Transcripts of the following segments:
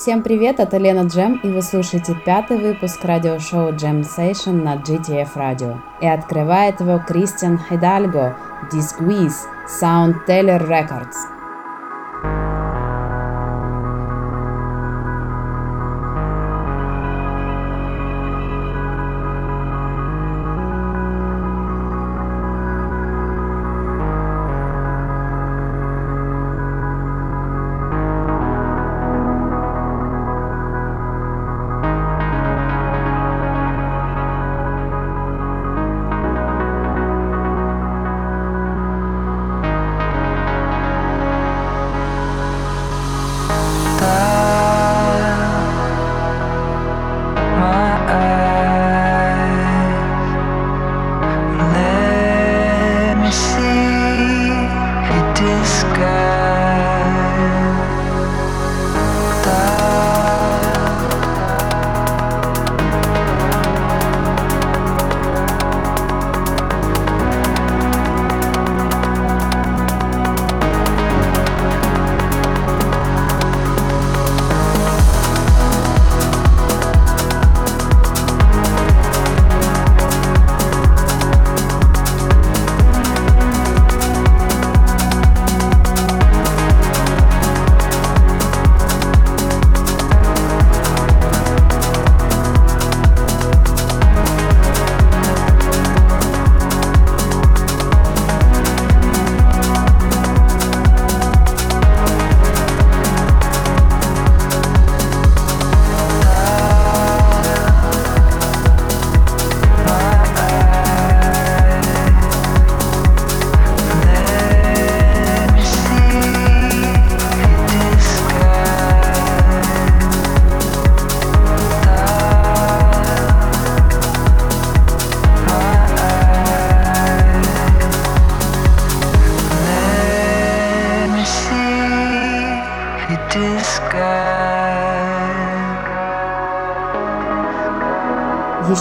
Всем привет, это Лена Джем, и вы слушаете пятый выпуск радиошоу Jam Session на GTF Radio. И открывает его Кристиан Хидальго, Disguise, Sound Teller Records.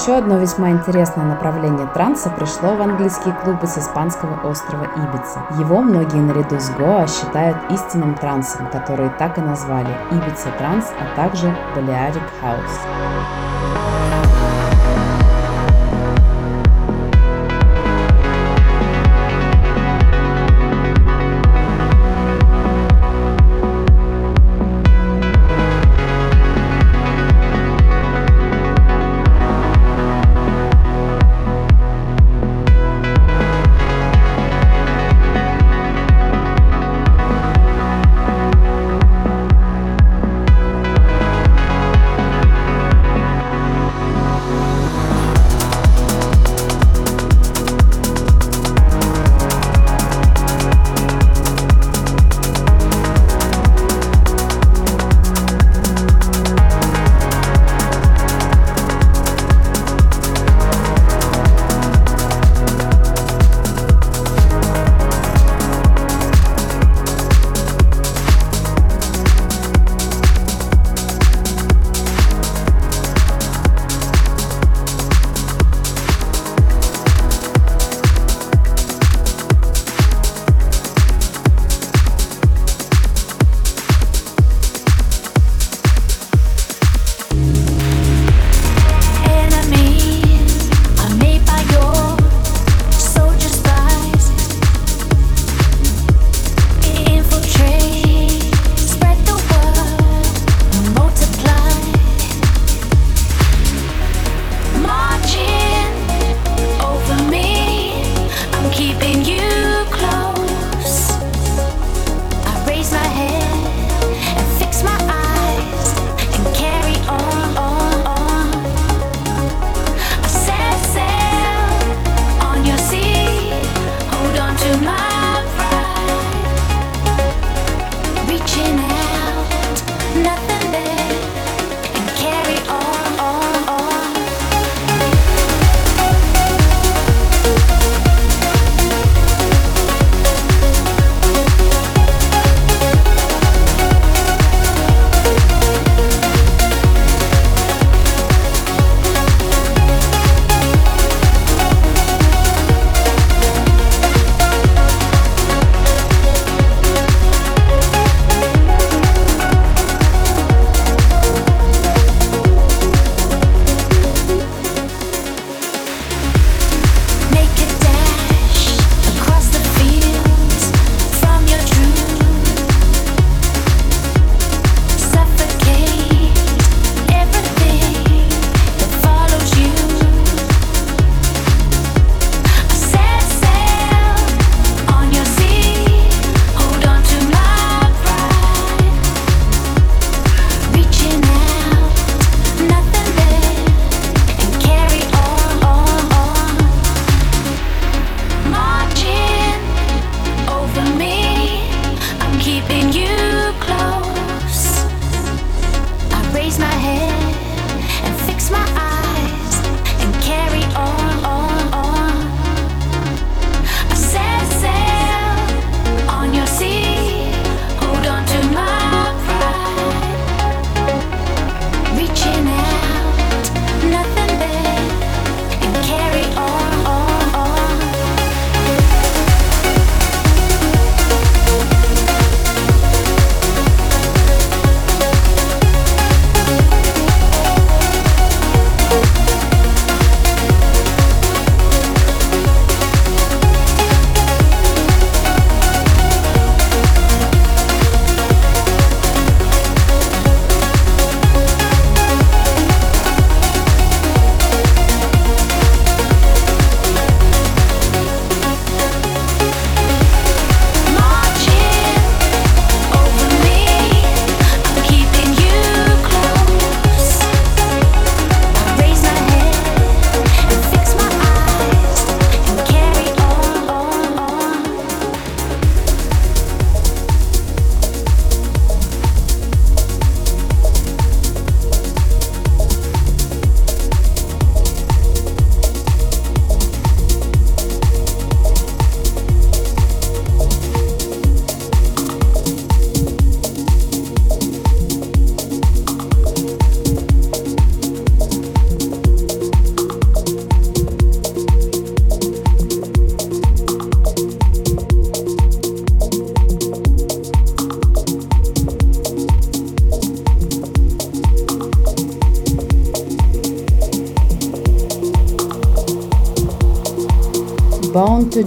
Еще одно весьма интересное направление транса пришло в английские клубы с испанского острова Ибица. Его многие наряду с Гоа считают истинным трансом, который так и назвали – Ибица транс, а также Balearic House.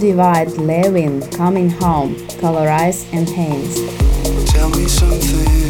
divide Levin, coming home, colorize and paint. Tell me something.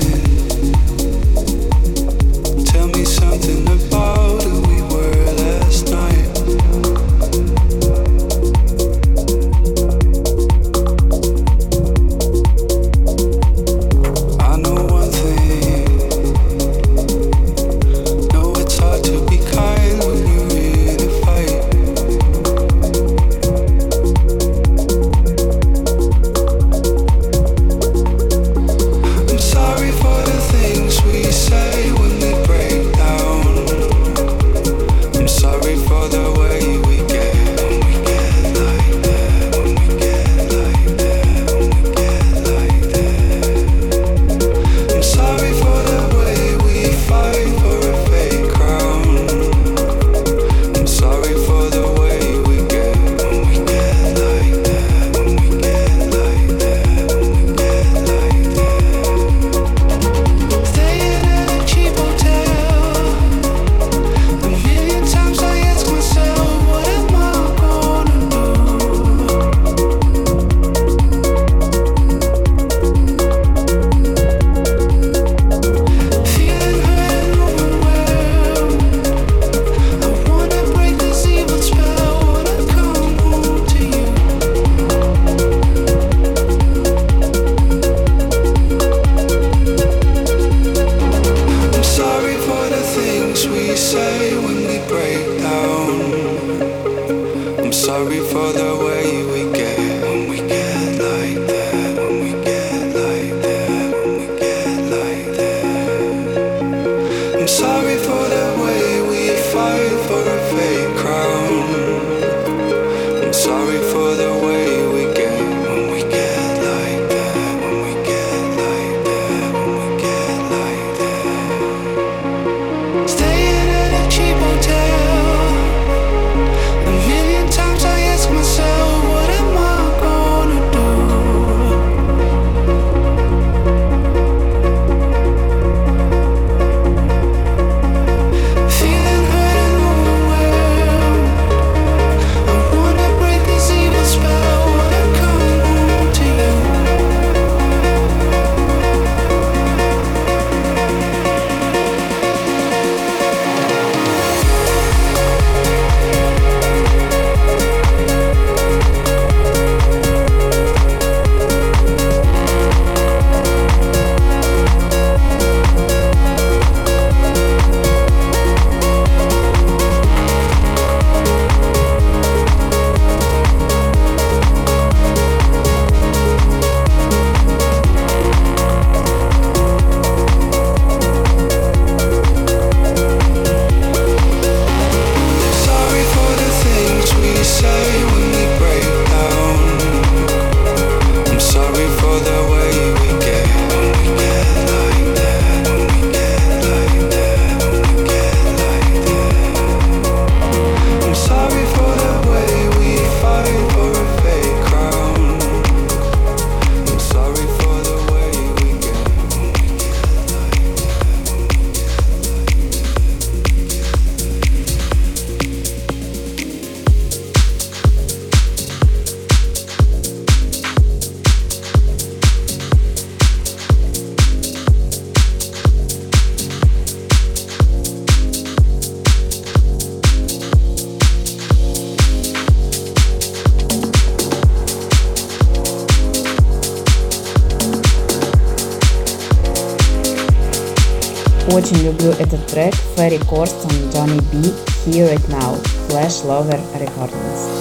you grew at люблю track, very Ferry Corson Johnny B. Here It Now. Flash Lover Recordings.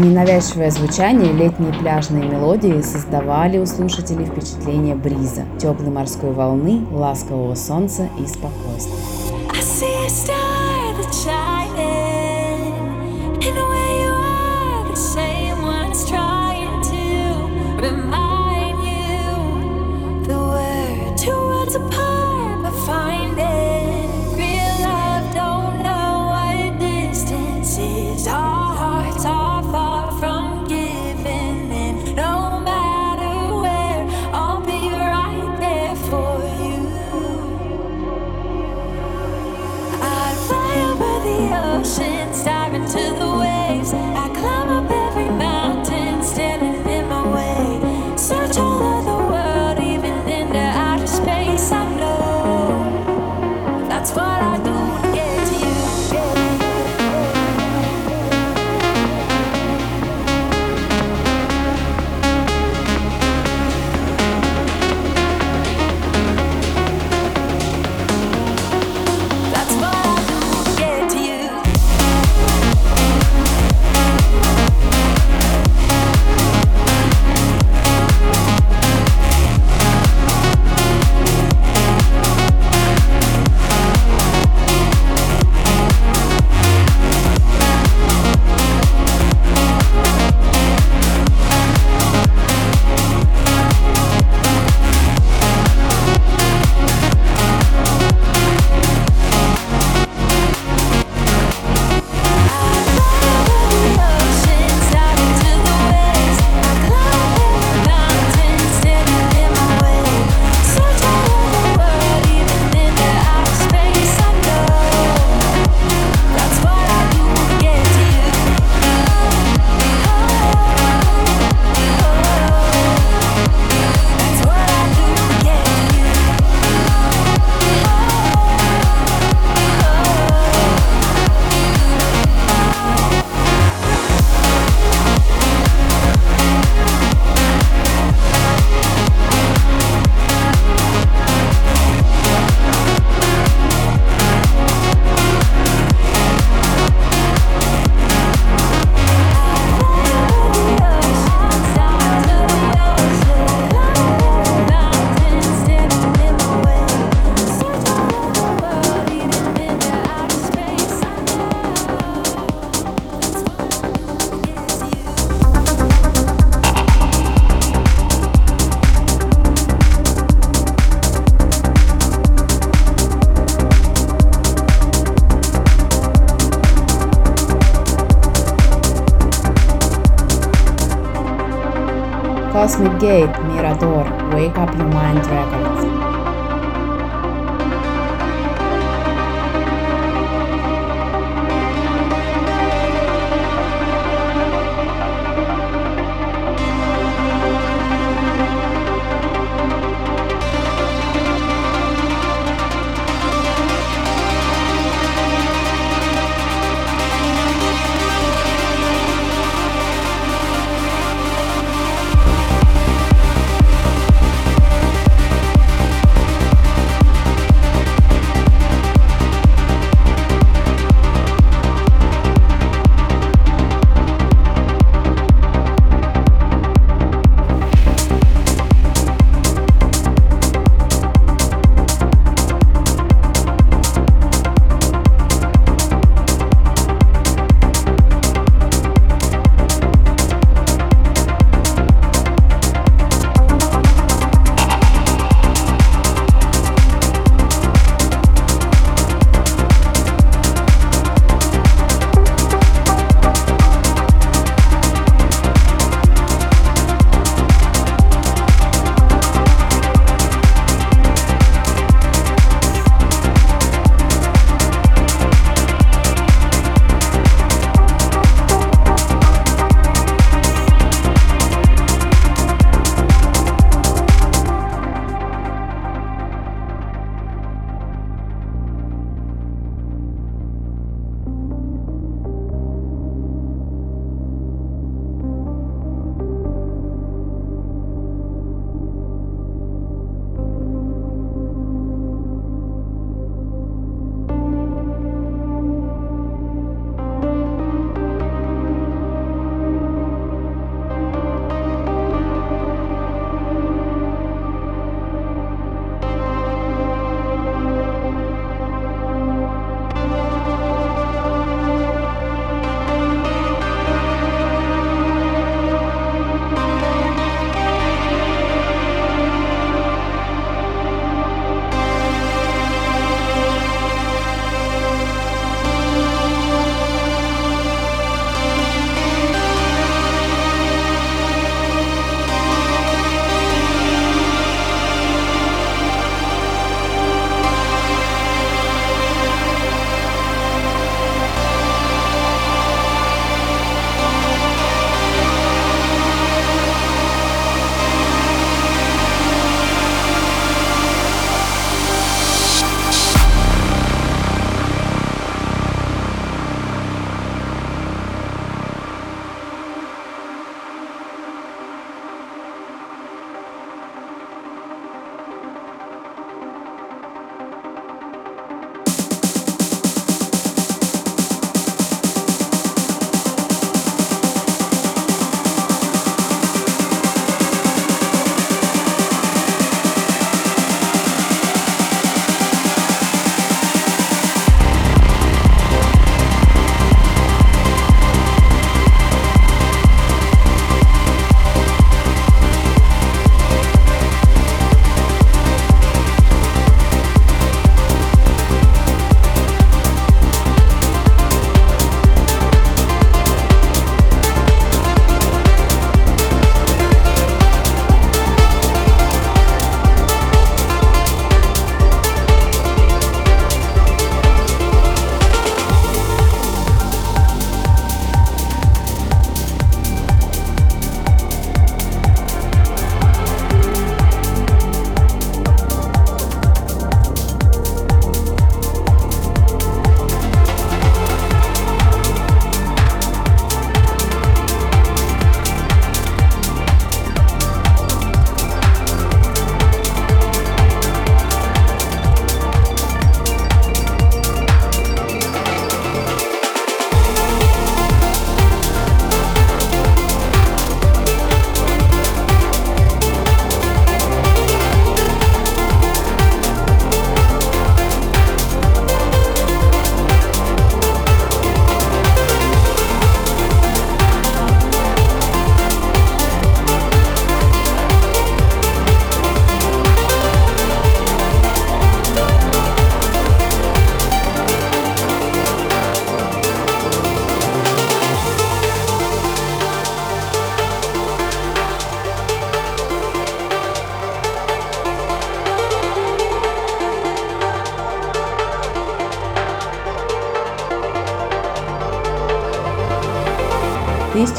Ненавязчивое звучание летние пляжные мелодии создавали у слушателей впечатление бриза, теплой морской волны, ласкового солнца и спокойствия. Gate,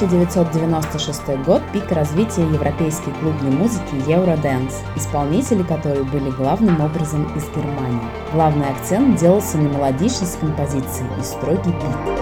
1996 год – пик развития европейской клубной музыки Eurodance, исполнители которой были главным образом из Германии. Главный акцент делался на мелодичность композиции и строгий бит.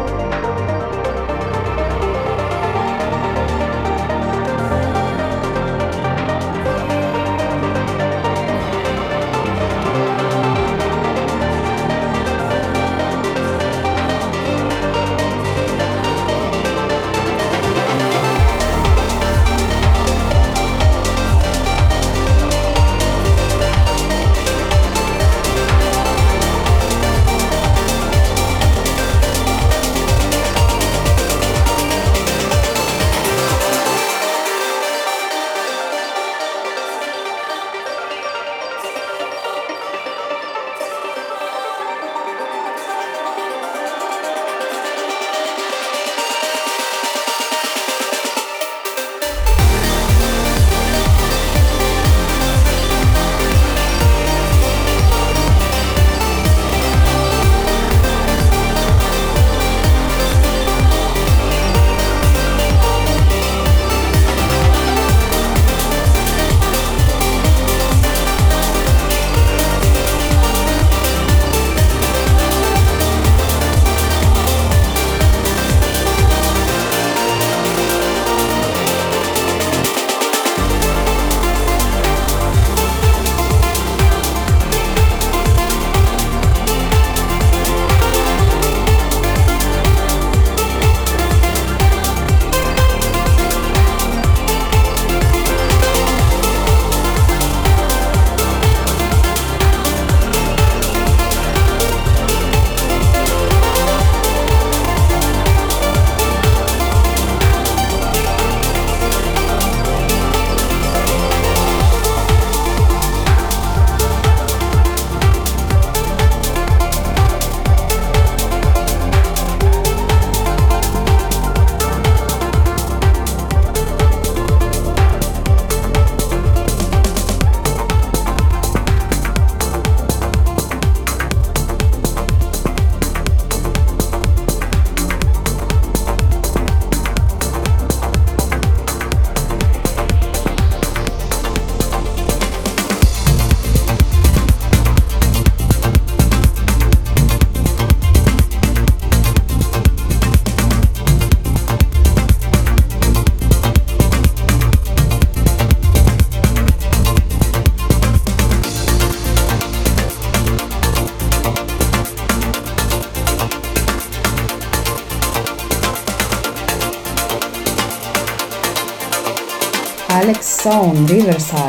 sound riverside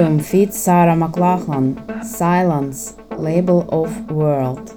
Delirium feat Sarah McLachlan, Silence, Label of World.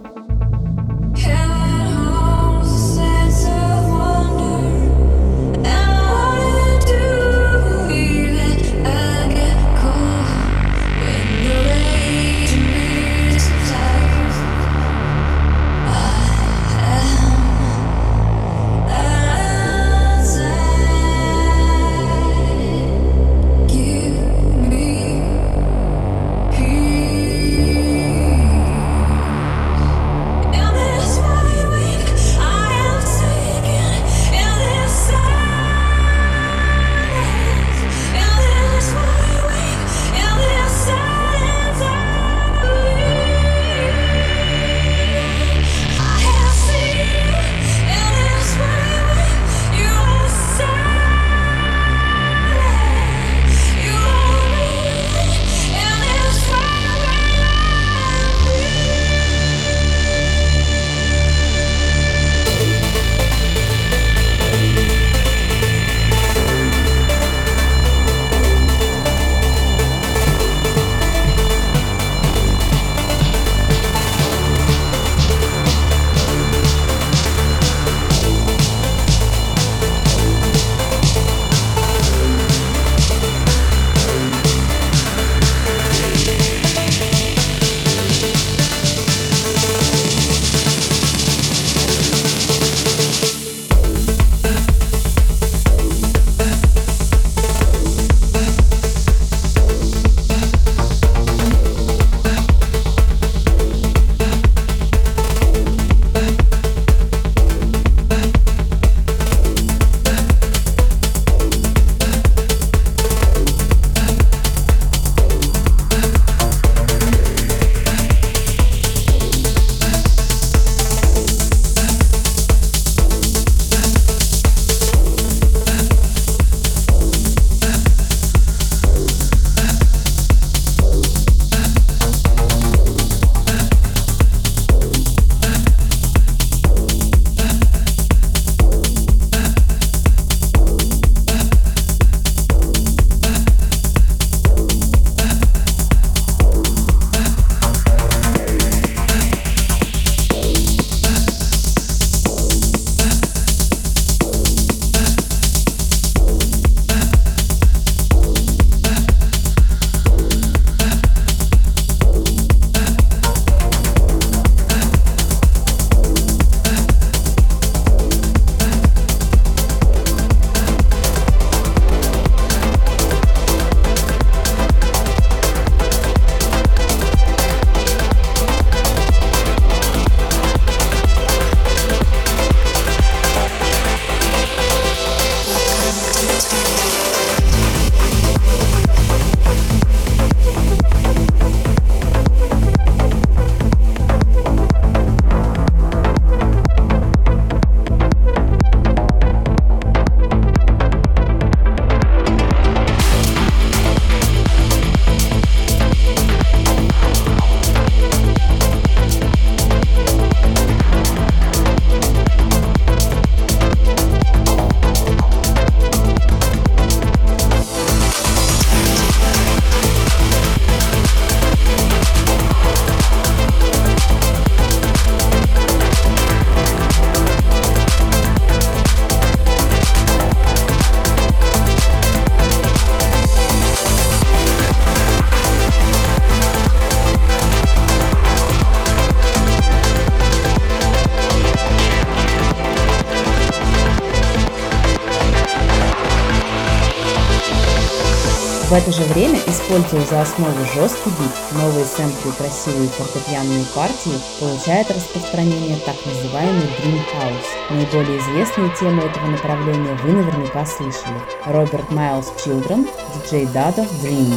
В это же время, используя за основу жесткий бит, новые сэмплы и красивые фортепианные партии получают распространение так называемый Dream House. Наиболее известные темы этого направления вы наверняка слышали. Роберт Майлз Children, диджей Дадо, Dream.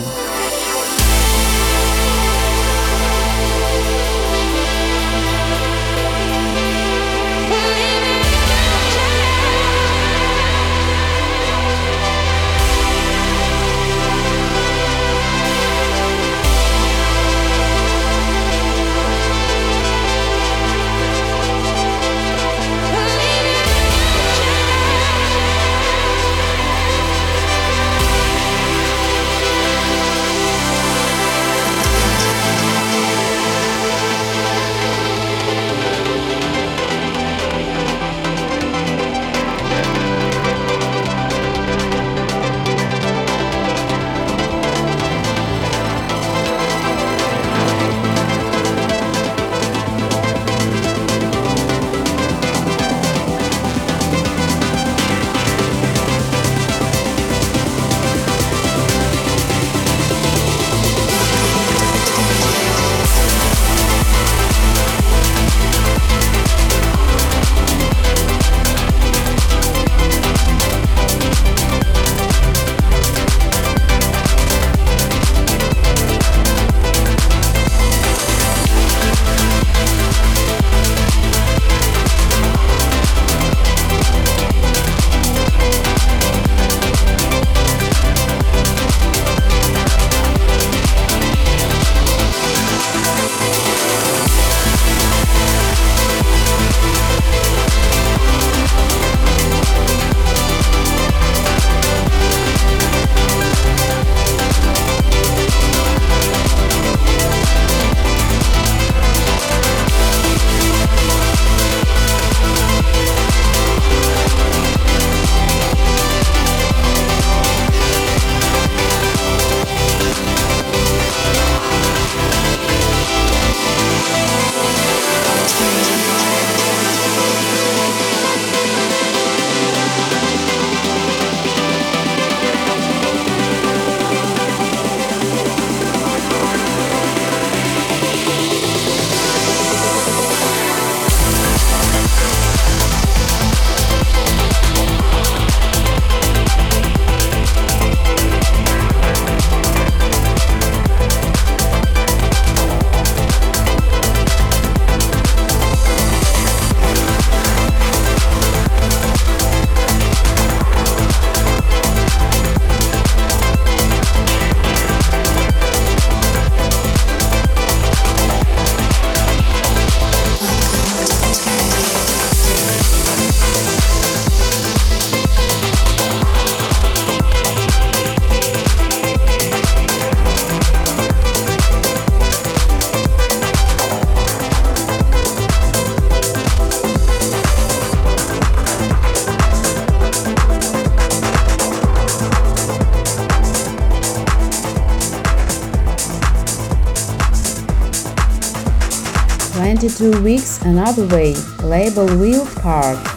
22 Weeks Another Way, label Wild Card.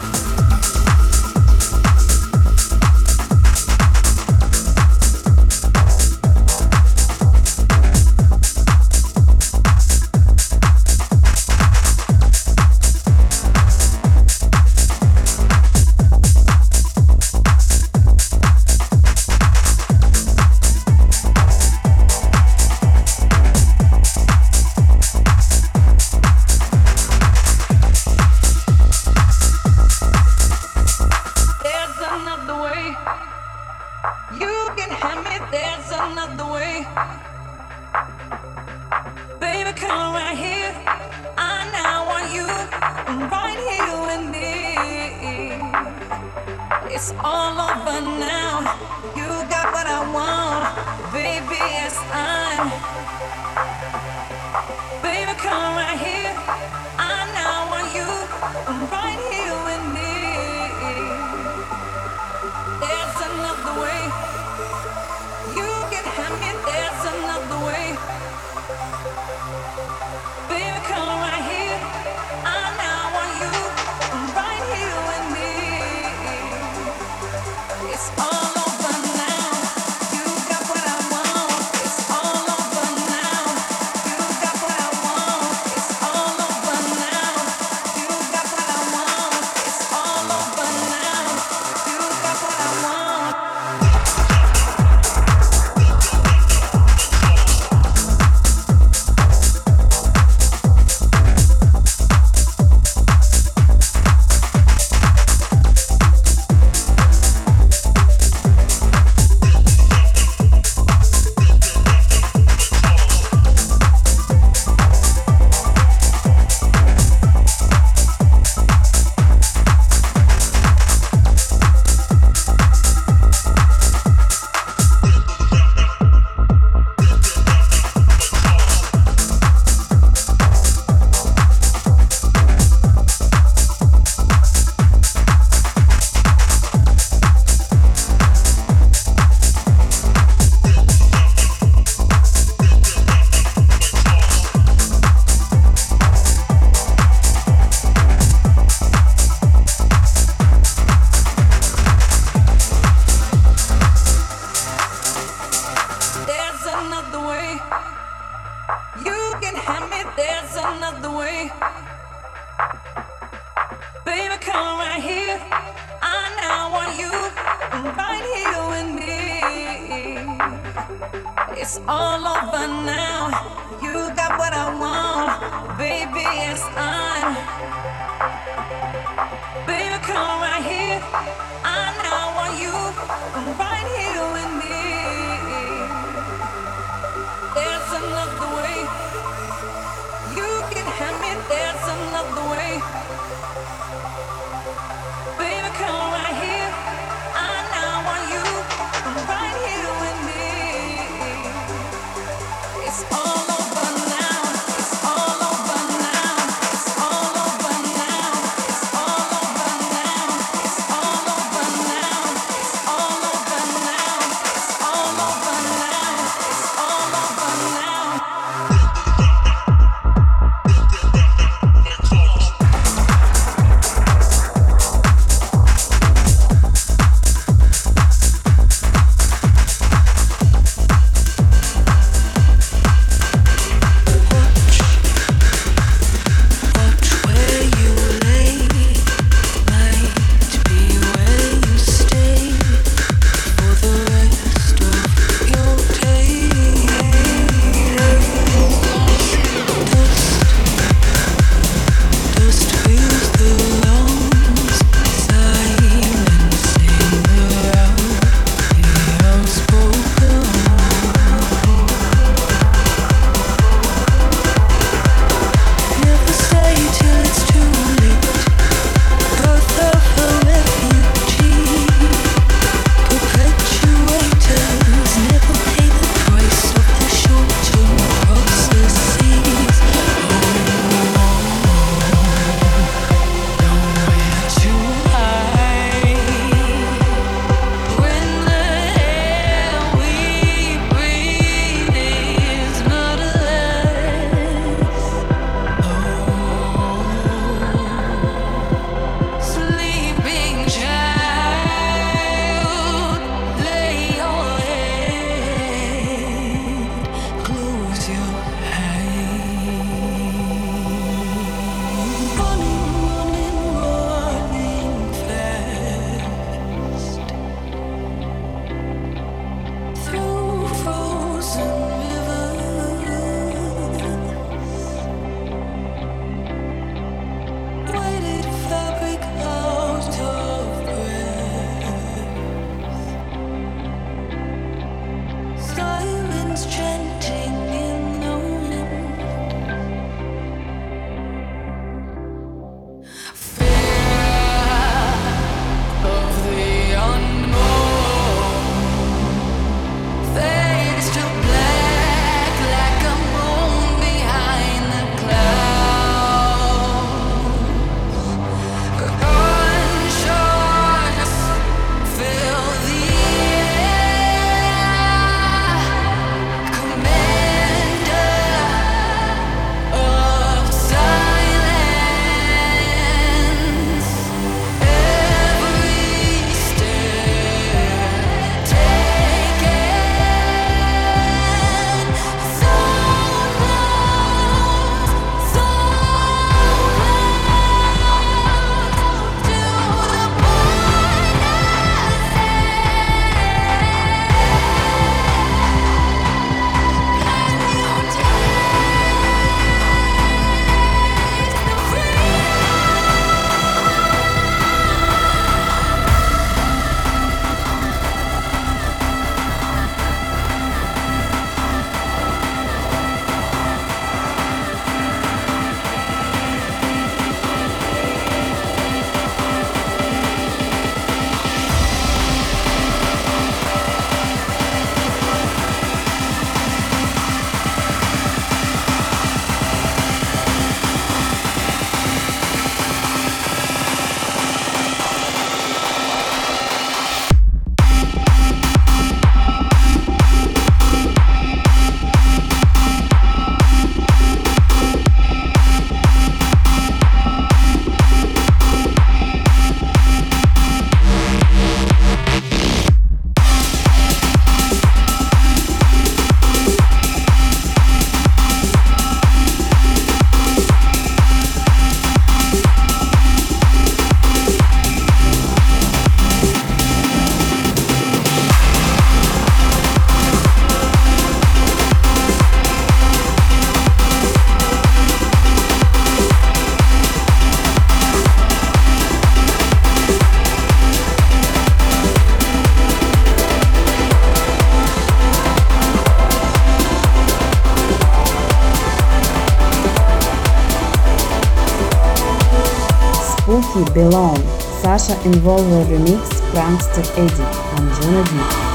Belong, Sasha Involver remix Prankster Eddie and Juno Beat.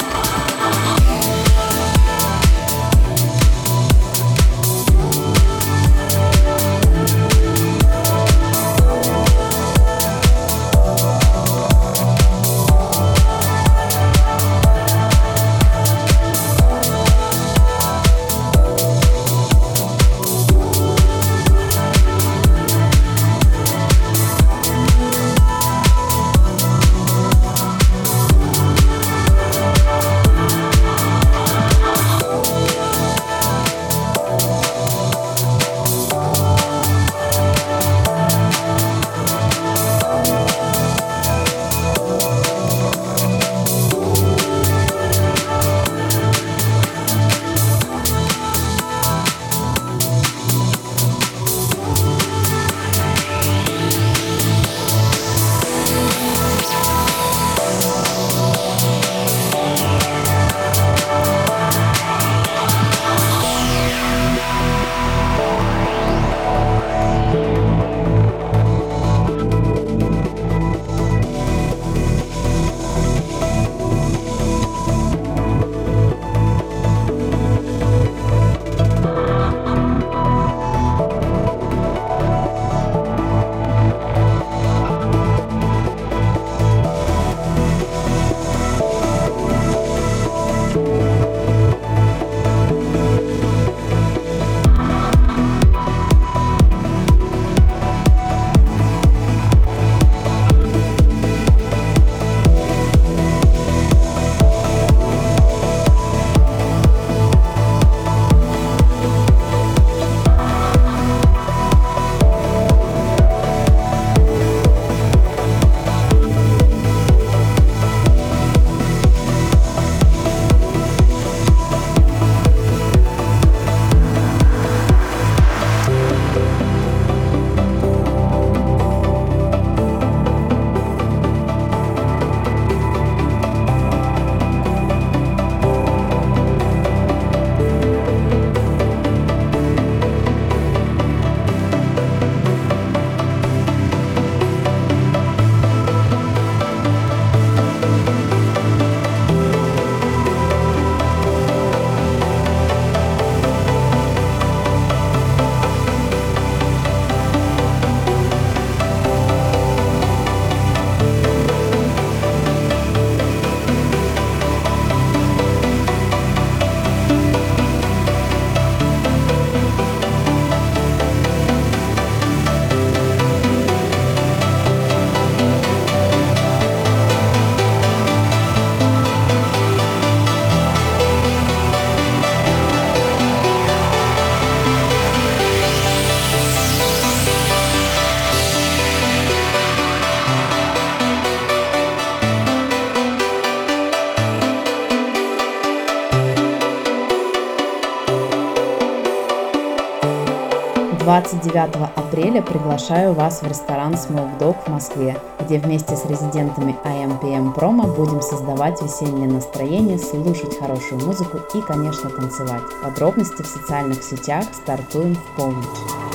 29 апреля приглашаю вас в ресторан Smoke Dog в Москве, где вместе с резидентами IMPM Promo будем создавать весеннее настроение, слушать хорошую музыку и, конечно, танцевать. Подробности в социальных сетях стартуем в полночь.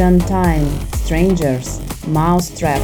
Time, Strangers, Mousetrap,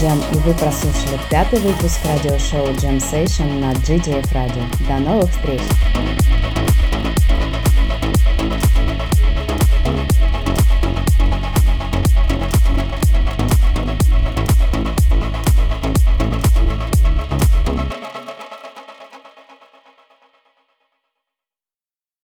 Джем, и вы прослушали пятый выпуск радиошоу Джем Сейшн на GDF Radio. До новых встреч!